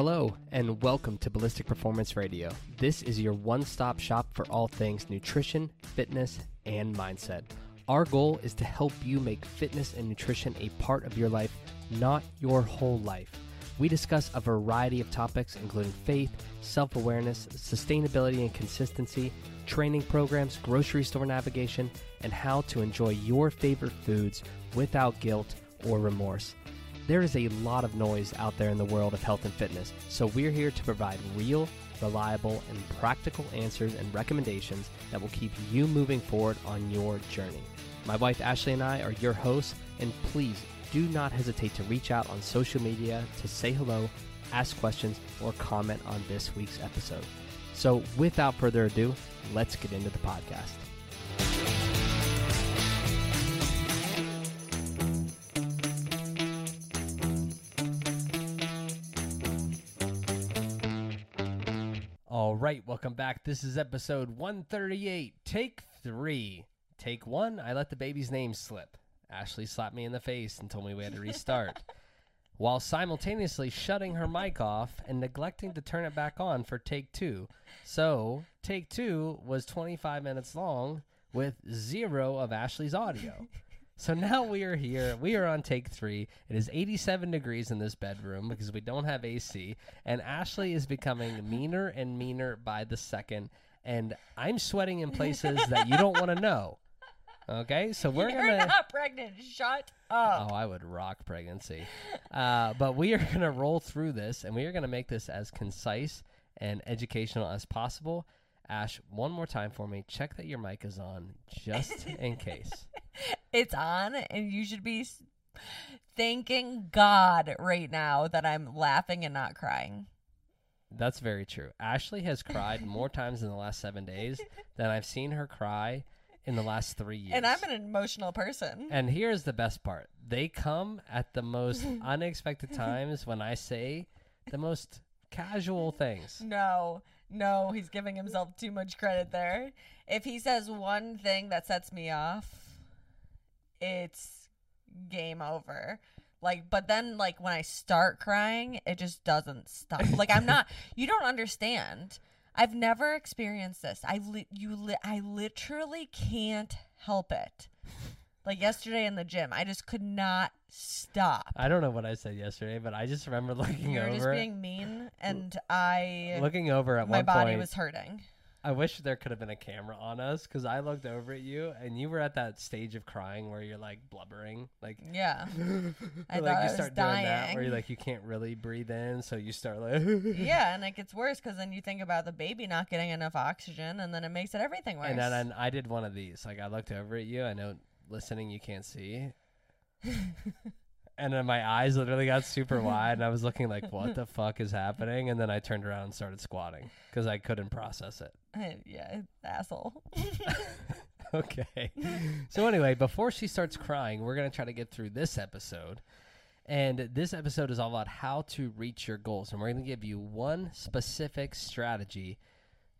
Hello, and welcome to Ballistic Performance Radio. This is your one stop shop for all things nutrition, fitness, and mindset. Our goal is to help you make fitness and nutrition a part of your life, not your whole life. We discuss a variety of topics, including faith, self awareness, sustainability and consistency, training programs, grocery store navigation, and how to enjoy your favorite foods without guilt or remorse. There is a lot of noise out there in the world of health and fitness, so we're here to provide real, reliable, and practical answers and recommendations that will keep you moving forward on your journey. My wife Ashley and I are your hosts, and please do not hesitate to reach out on social media to say hello, ask questions, or comment on this week's episode. So, without further ado, let's get into the podcast. All right, welcome back. This is episode 138, take three. Take one, I let the baby's name slip. Ashley slapped me in the face and told me we had to restart, while simultaneously shutting her mic off and neglecting to turn it back on for take two. So, take two was 25 minutes long with zero of Ashley's audio. So now we are here. We are on take three. It is 87 degrees in this bedroom because we don't have AC. And Ashley is becoming meaner and meaner by the second. And I'm sweating in places that you don't want to know. Okay, so we're You're gonna. not pregnant. Shut up. Oh, I would rock pregnancy. Uh, but we are going to roll through this and we are going to make this as concise and educational as possible. Ash, one more time for me. Check that your mic is on just in case. It's on, and you should be thanking God right now that I'm laughing and not crying. That's very true. Ashley has cried more times in the last seven days than I've seen her cry in the last three years. And I'm an emotional person. And here's the best part they come at the most unexpected times when I say the most casual things. No, no, he's giving himself too much credit there. If he says one thing that sets me off, it's game over. Like, but then, like, when I start crying, it just doesn't stop. Like, I'm not, you don't understand. I've never experienced this. I, li- you, li- I literally can't help it. Like, yesterday in the gym, I just could not stop. I don't know what I said yesterday, but I just remember looking over. You were just being mean, and I, looking over at my one body point. was hurting. I wish there could have been a camera on us because I looked over at you and you were at that stage of crying where you're like blubbering, like Yeah. I like thought you start doing that where dying. you like you can't really breathe in, so you start like yeah, and it gets worse because then you think about the baby not getting enough oxygen, and then it makes it everything worse. And then and I did one of these. Like I looked over at you. I know listening you can't see. And then my eyes literally got super wide, and I was looking like, "What the fuck is happening?" And then I turned around and started squatting because I couldn't process it. yeah, asshole. okay. So anyway, before she starts crying, we're gonna try to get through this episode. And this episode is all about how to reach your goals. And we're gonna give you one specific strategy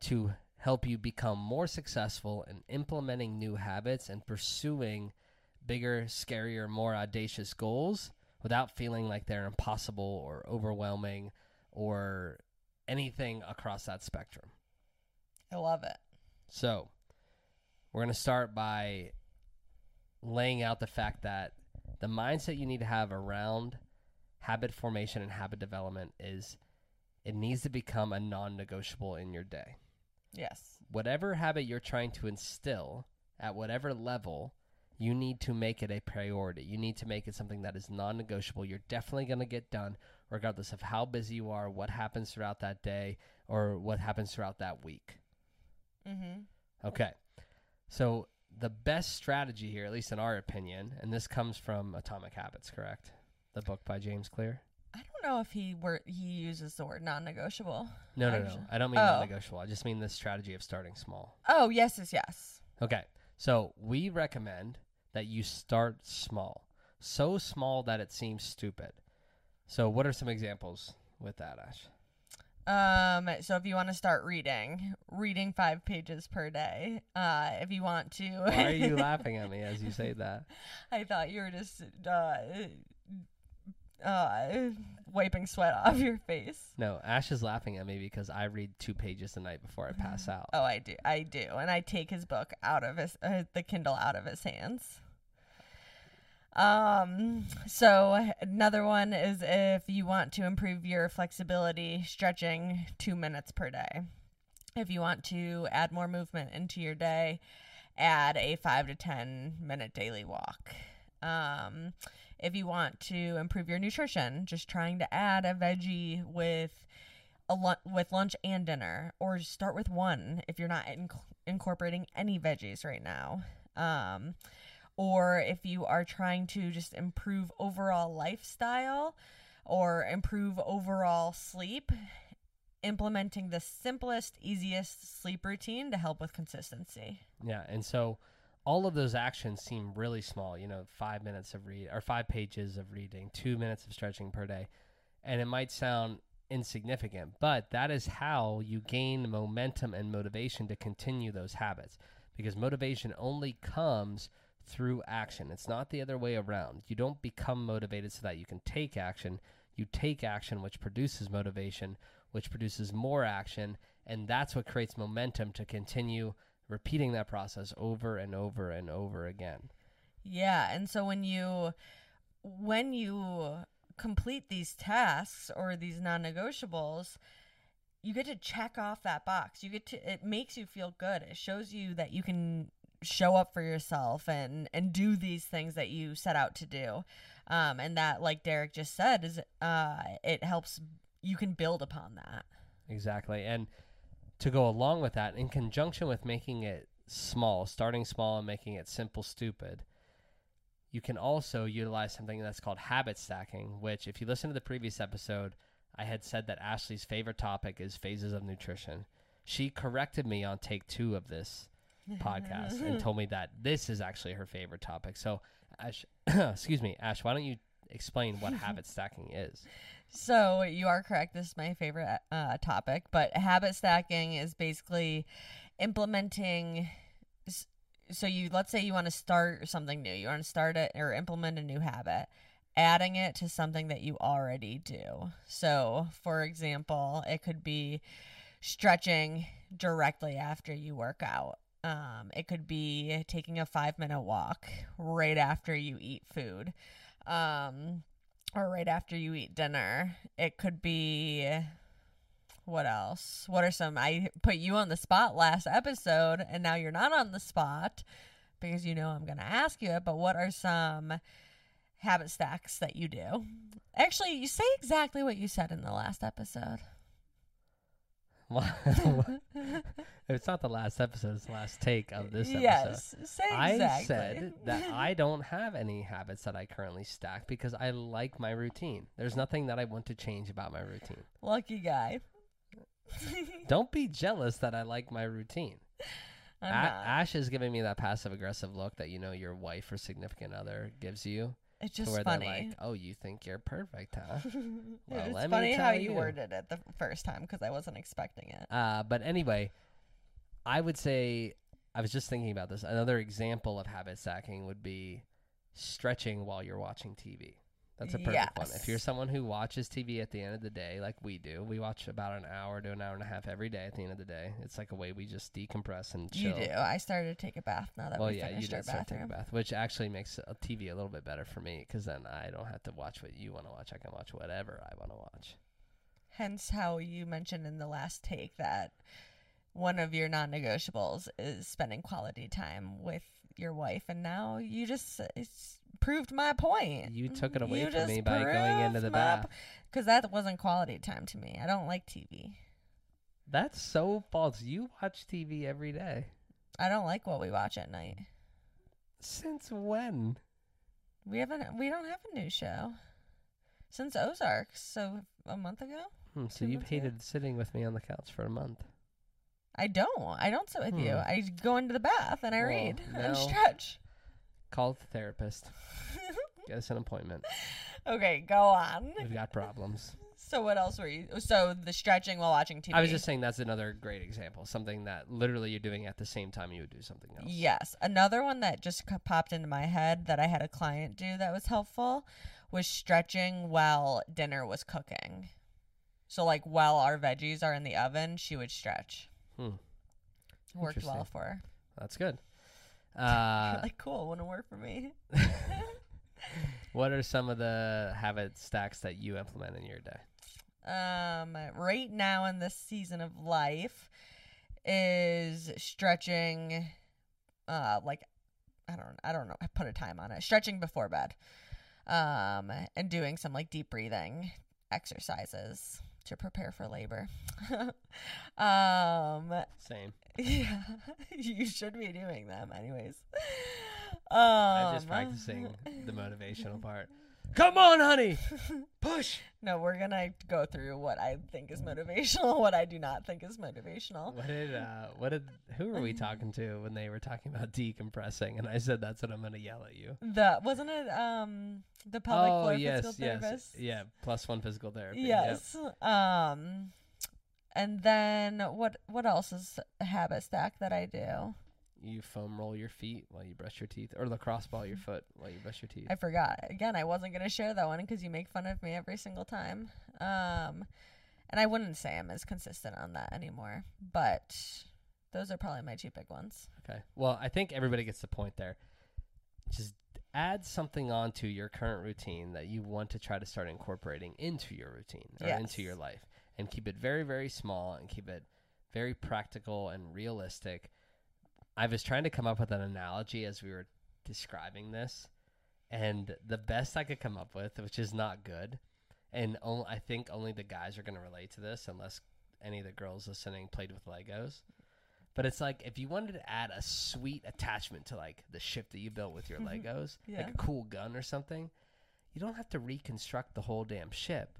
to help you become more successful in implementing new habits and pursuing bigger, scarier, more audacious goals without feeling like they're impossible or overwhelming or anything across that spectrum. I love it. So, we're going to start by laying out the fact that the mindset you need to have around habit formation and habit development is it needs to become a non negotiable in your day. Yes. Whatever habit you're trying to instill at whatever level, you need to make it a priority. You need to make it something that is non negotiable. You're definitely going to get done, regardless of how busy you are, what happens throughout that day, or what happens throughout that week. Mm-hmm. Okay. So the best strategy here, at least in our opinion, and this comes from Atomic Habits, correct? The book by James Clear. I don't know if he were he uses the word non-negotiable. No, no, no. I don't mean Oh. non-negotiable. I just mean the strategy of starting small. Oh yes, yes, yes. Okay. So we recommend that you start small, so small that it seems stupid. So what are some examples with that, Ash? Um, so if you want to start reading, reading five pages per day. Uh, if you want to, Why are you laughing at me as you say that? I thought you were just uh, uh, wiping sweat off your face. No, Ash is laughing at me because I read two pages a night before I pass out. Oh, I do, I do, and I take his book out of his uh, the Kindle out of his hands. Um, so another one is if you want to improve your flexibility, stretching two minutes per day. If you want to add more movement into your day, add a five to 10 minute daily walk. Um, if you want to improve your nutrition, just trying to add a veggie with a lu- with lunch and dinner, or start with one if you're not inc- incorporating any veggies right now. Um, or if you are trying to just improve overall lifestyle or improve overall sleep, implementing the simplest, easiest sleep routine to help with consistency. Yeah, and so all of those actions seem really small. You know, five minutes of read or five pages of reading, two minutes of stretching per day, and it might sound insignificant, but that is how you gain momentum and motivation to continue those habits. Because motivation only comes through action. It's not the other way around. You don't become motivated so that you can take action. You take action, which produces motivation, which produces more action, and that's what creates momentum to continue repeating that process over and over and over again. Yeah, and so when you when you complete these tasks or these non-negotiables, you get to check off that box. You get to it makes you feel good. It shows you that you can show up for yourself and and do these things that you set out to do. Um and that like Derek just said is uh it helps you can build upon that. Exactly. And to go along with that, in conjunction with making it small, starting small and making it simple, stupid, you can also utilize something that's called habit stacking, which, if you listen to the previous episode, I had said that Ashley's favorite topic is phases of nutrition. She corrected me on take two of this podcast and told me that this is actually her favorite topic. So, Ash, excuse me, Ash, why don't you explain what habit stacking is? So you are correct. This is my favorite uh, topic, but habit stacking is basically implementing. So you let's say you want to start something new. You want to start it or implement a new habit, adding it to something that you already do. So, for example, it could be stretching directly after you work out. Um, it could be taking a five minute walk right after you eat food. Um, or right after you eat dinner. It could be what else? What are some I put you on the spot last episode and now you're not on the spot because you know I'm going to ask you it, but what are some habit stacks that you do? Actually, you say exactly what you said in the last episode. it's not the last episode, it's the last take of this episode. Yes, say I exactly. said that I don't have any habits that I currently stack because I like my routine. There's nothing that I want to change about my routine. Lucky guy. Don't be jealous that I like my routine. A-. Ash is giving me that passive aggressive look that you know your wife or significant other gives you. It's just where funny. they're like, "Oh, you think you're perfect, huh?" Well, it's let me funny how tell you how you. worded it the first time because I wasn't expecting it. Uh, but anyway, I would say I was just thinking about this. Another example of habit stacking would be stretching while you're watching TV. That's a perfect one. If you're someone who watches TV at the end of the day, like we do, we watch about an hour to an hour and a half every day at the end of the day. It's like a way we just decompress and chill. You do. I started to take a bath now that Well, we yeah, you finished our did start taking bathroom. a bath, which actually makes a TV a little bit better for me because then I don't have to watch what you want to watch. I can watch whatever I want to watch. Hence, how you mentioned in the last take that one of your non-negotiables is spending quality time with your wife, and now you just it's proved my point. You took it away You from me by going into the bath. because that wasn't quality time to me. I don't like TV. That's so false. You watch TV every day. I don't like what we watch at night. Since when? We haven't. We don't have a new show since Ozarks. So a month ago. Hmm, so you've months ago? hated sitting with me on the couch for a month. I don't. I don't sit with you. Hmm. I go into the bath and I Well, read and stretch. Call the therapist. Get us an appointment. okay, go on. We've got problems. So what else were you? So the stretching while watching TV. I was just saying that's another great example. Something that literally you're doing at the same time you would do something else. Yes. Another one that just popped into my head that I had a client do that was helpful was stretching while dinner was cooking. So like while our veggies are in the oven, she would stretch. Hmm. Worked well for her. That's good. Uh, like, cool, wouldn't work for me. what are some of the habit stacks that you implement in your day? um right now in this season of life is stretching uh like I don't I don't know I put a time on it stretching before bed um and doing some like deep breathing exercises to prepare for labor um Same. yeah you should be doing them anyways um I'm just practicing the motivational part. Come on, honey. Push. No, we're gonna go through what I think is motivational, what I do not think is motivational. What did uh what did who were we talking to when they were talking about decompressing and I said that's what I'm gonna yell at you. The wasn't it um the pelvic oh floor yes, physical yes. therapist? Yeah, plus one physical therapy. Yep. Yes. Um and then what what else is a habit stack that I do? You foam roll your feet while you brush your teeth or lacrosse ball your foot while you brush your teeth. I forgot. Again, I wasn't going to share that one because you make fun of me every single time. Um and I wouldn't say I'm as consistent on that anymore, but those are probably my two big ones. Okay. Well, I think everybody gets the point there. Just add something onto your current routine that you want to try to start incorporating into your routine or into your life and keep it very, very small and keep it very practical and realistic. I was trying to come up with an analogy as we were describing this, and the best I could come up with, which is not good, and on- I think only the guys are going to relate to this unless any of the girls listening played with Legos. But it's like if you wanted to add a sweet attachment to like the ship that you built with your Legos, Yeah. like a cool gun or something, you don't have to reconstruct the whole damn ship.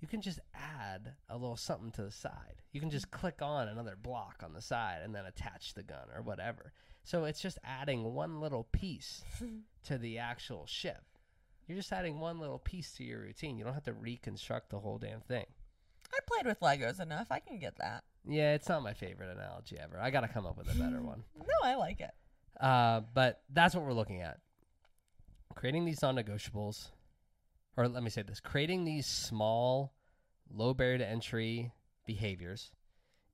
You can just add a little something to the side. You can just click on another block on the side and then attach the gun or whatever. So it's just adding one little piece to the actual ship. You're just adding one little piece to your routine. You don't have to reconstruct the whole damn thing. I played with Legos enough. I can get that. Yeah, it's not my favorite analogy ever. I got to come up with a better one. No, I like it. Uh, but that's what we're looking at. Creating these non negotiables, or let me say this creating these small, low barrier to entry behaviors,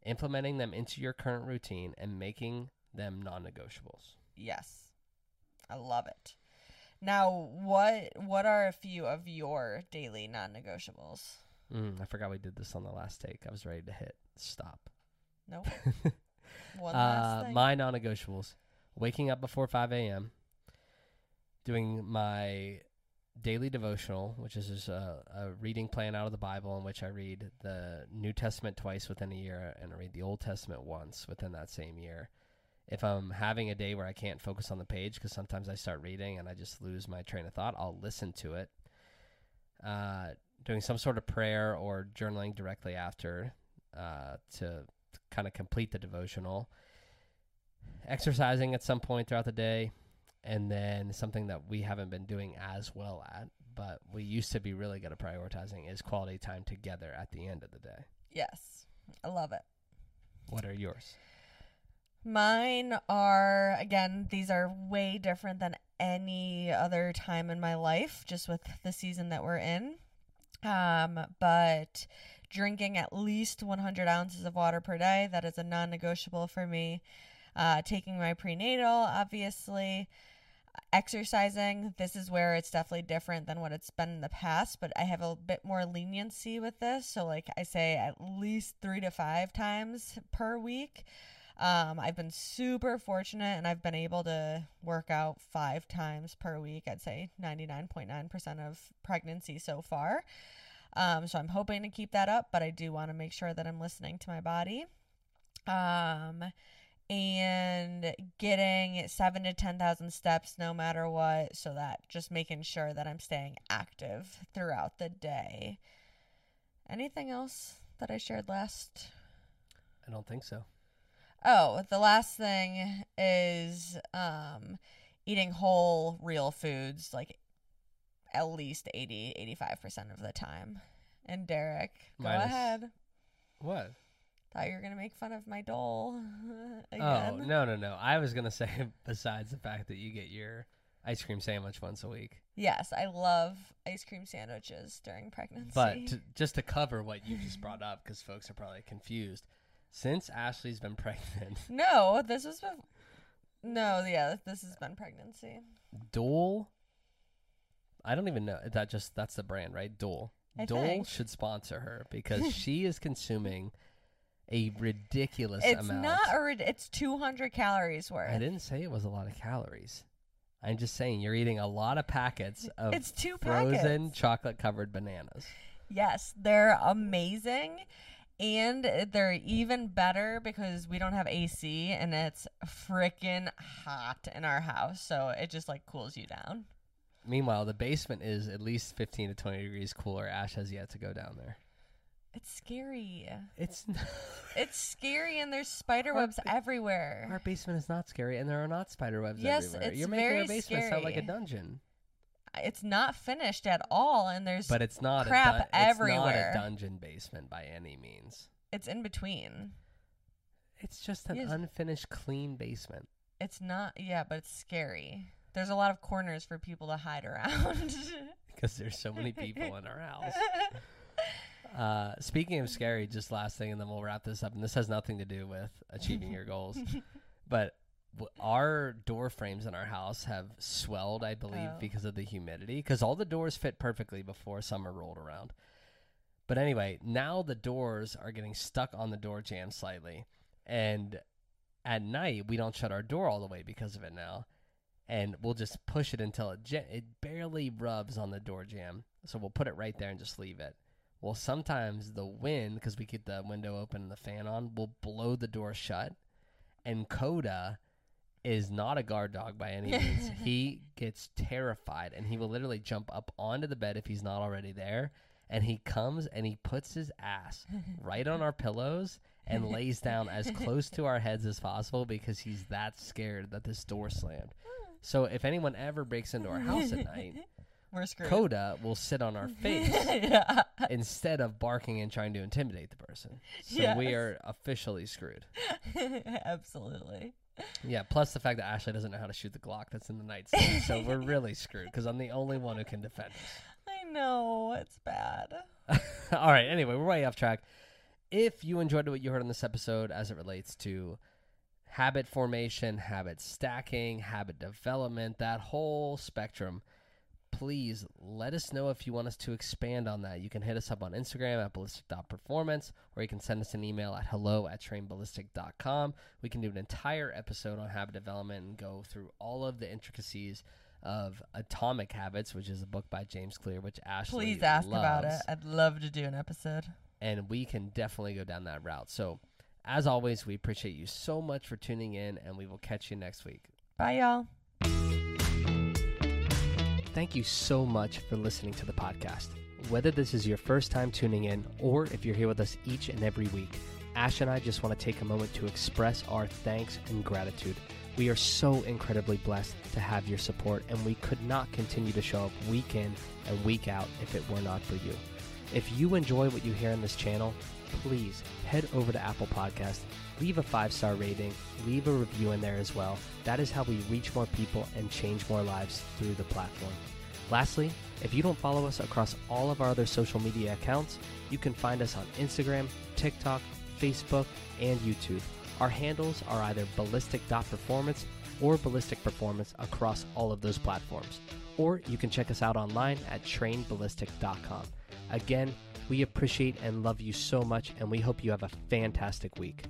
implementing them into your current routine, and making them non negotiables. Yes. I love it. Now, what what are a few of your daily non-negotiables? Mm, I forgot we did this on the last take. I was ready to hit stop. Nope. One last Uh, thing. my non negotiables waking up before 5 a.m., doing my daily devotional, which is just a, a reading plan out of the Bible in which I read the New Testament twice within a year and I read the Old Testament once within that same year. If I'm having a day where I can't focus on the page because sometimes I start reading and I just lose my train of thought, I'll listen to it. Uh, doing some sort of prayer or journaling directly after uh, to kind of complete the devotional. Exercising at some point throughout the day, and then something that we haven't been doing as well at, but we used to be really good at prioritizing is quality time together at the end of the day. yes. I love it. What are yours? Mine are again, these are way different than any other time in my life just with the season that we're in. Um, but drinking at least 100 ounces of water per day, that is a non-negotiable for me. Uh, taking my prenatal, obviously. Exercising, this is where it's definitely different than what it's been in the past, but I have a bit more leniency with this. So, like I say, at least three to five times per week. Um, I've been super fortunate and I've been able to work out five times per week. I'd say 99.9% of pregnancy so far. Um, so I'm hoping to keep that up, but I do want to make sure that I'm listening to my body. Um, and getting seven to 10,000 steps no matter what. So that just making sure that I'm staying active throughout the day. Anything else that I shared last? I don't think so. Oh, the last thing is um, eating whole, real foods like at least 80, 85% of the time. and Derek. Go Minus- ahead. What? Thought you were gonna make fun of my dole Oh no no no! I was gonna say besides the fact that you get your ice cream sandwich once a week, Yes, I love ice cream sandwiches during pregnancy. but to, just to cover what you just brought up, because folks are probably confused. Since Ashley's been pregnant, no, this was. Bef- no, yeah, this has been pregnancy. Dole. I don't even know that. Just that's the brand, right? Dole. I Dole think. should sponsor her because she is consuming a ridiculous amount. It's amount. not a. rid- It's two hundred calories worth. I didn't say it was a lot of calories. I'm just saying you're eating a lot of packets of It's two frozen packets. chocolate covered bananas. Yes, they're amazing. And they're even better because we don't have AC and it's freaking hot in our house. So it just like cools you down. Meanwhile, the basement is at least 15 to 20 degrees cooler. Ash has yet to go down there. It's scary. It's It's scary and there's spider Our webs ba- everywhere. our basement is not scary, and there are not spider webs Yes, everywhere. it's You're making very our basement sound like a dungeon, It's not finished at all and there's but it's not crap a dun- everywhere. It's not a dungeon basement by any means. it's in between. It's just an Yes. unfinished, clean basement. It's not yeah, but it's scary. There's a lot of corners for people to hide around. because there's so many people in our house. Uh, speaking of scary, just last thing, and then we'll wrap this up. And this has nothing to do with achieving your goals, but w- our door frames in our house have swelled, I believe, Oh. because of the humidity. Because all the doors fit perfectly before summer rolled around. But anyway, now the doors are getting stuck on the door jamb slightly, and at night we don't shut our door all the way because of it now and we'll just push it until it it barely rubs on the door jamb. So we'll put it right there and just leave it. Well, sometimes the wind, because we keep the window open and the fan on, will blow the door shut. And Coda is not a guard dog by any means. he gets terrified and he will literally jump up onto the bed if he's not already there. And he comes and he puts his ass right on our pillows and lays down as close to our heads as possible because he's that scared that this door slammed. So if anyone ever breaks into our house at night, We're screwed. Coda will sit on our face yeah. instead of barking and trying to intimidate the person. So we are officially screwed. Absolutely. Yeah, plus the fact that Ashley doesn't know how to shoot the Glock that's in the nightstand. so we're really screwed because I'm the only one who can defend us. I know it's bad. All right, anyway, we're way off track. If you enjoyed what you heard on this episode as it relates to habit formation, habit stacking, habit development, that whole spectrum, please let us know if you want us to expand on that. You can hit us up on Instagram at ballistic.performance, or you can send us an email at hello at trainballistic.com. We can do an entire episode on habit development and go through all of the intricacies of Atomic Habits, which is a book by James Clear, which Ashley Please ask about it. I'd love to do an episode. and we can definitely go down that route. So, as always, we appreciate you so much for tuning in, and we will catch you next week. Bye, y'all. Thank you so much for listening to the podcast. Whether this is your first time tuning in or if you're here with us each and every week, Ash and I just want to take a moment to express our thanks and gratitude. We are so incredibly blessed to have your support, and we could not continue to show up week in and week out if it were not for you. If you enjoy what you hear on this channel, please head over to Apple Podcast, leave a five star rating, leave a review in there as well. That is how we reach more people and change more lives through the platform. Lastly, if you don't follow us across all of our other social media accounts, you can find us on Instagram, TikTok, Facebook, and YouTube. Our handles are either ballistic.performance or ballistic performance across all of those platforms. Or you can check us out online at trainballistic.com. Again, we appreciate and love you so much, and we hope you have a fantastic week.